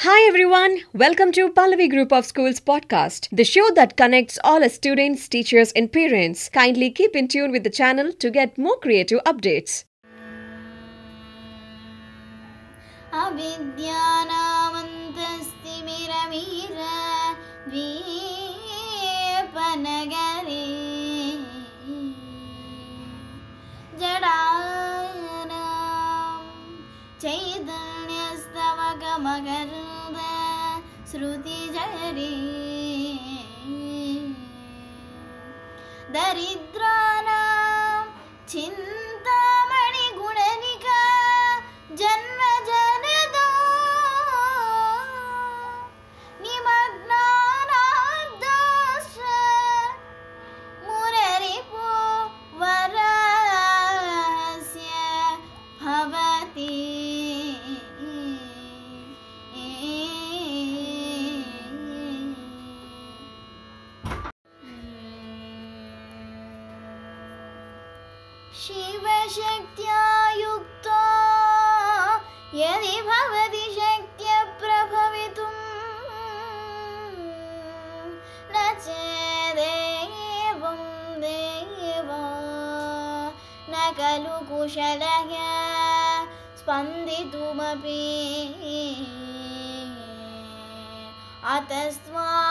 Hi everyone, welcome to Pallavi Group of Schools podcast, the show that connects all our students, teachers, and parents. Kindly keep in tune with the channel to get more creative updates. अविद्यानामन्तस्तिमिरमीर द्वीपनगरे चैतन्यस्तवकमकरुद श्रुतिजरे दरिद्राणां चिन्तामणिगुणनिका जन्मजनदो। निमग्नानाब्दोष मुररिपो वरस्य भवति शिवशक्त्या युक्तो यदि भवति शक्य प्रभवितुं न चेदेवं देव न खलु कुशलः स्पन्दितुमपि अतस्त्वाम्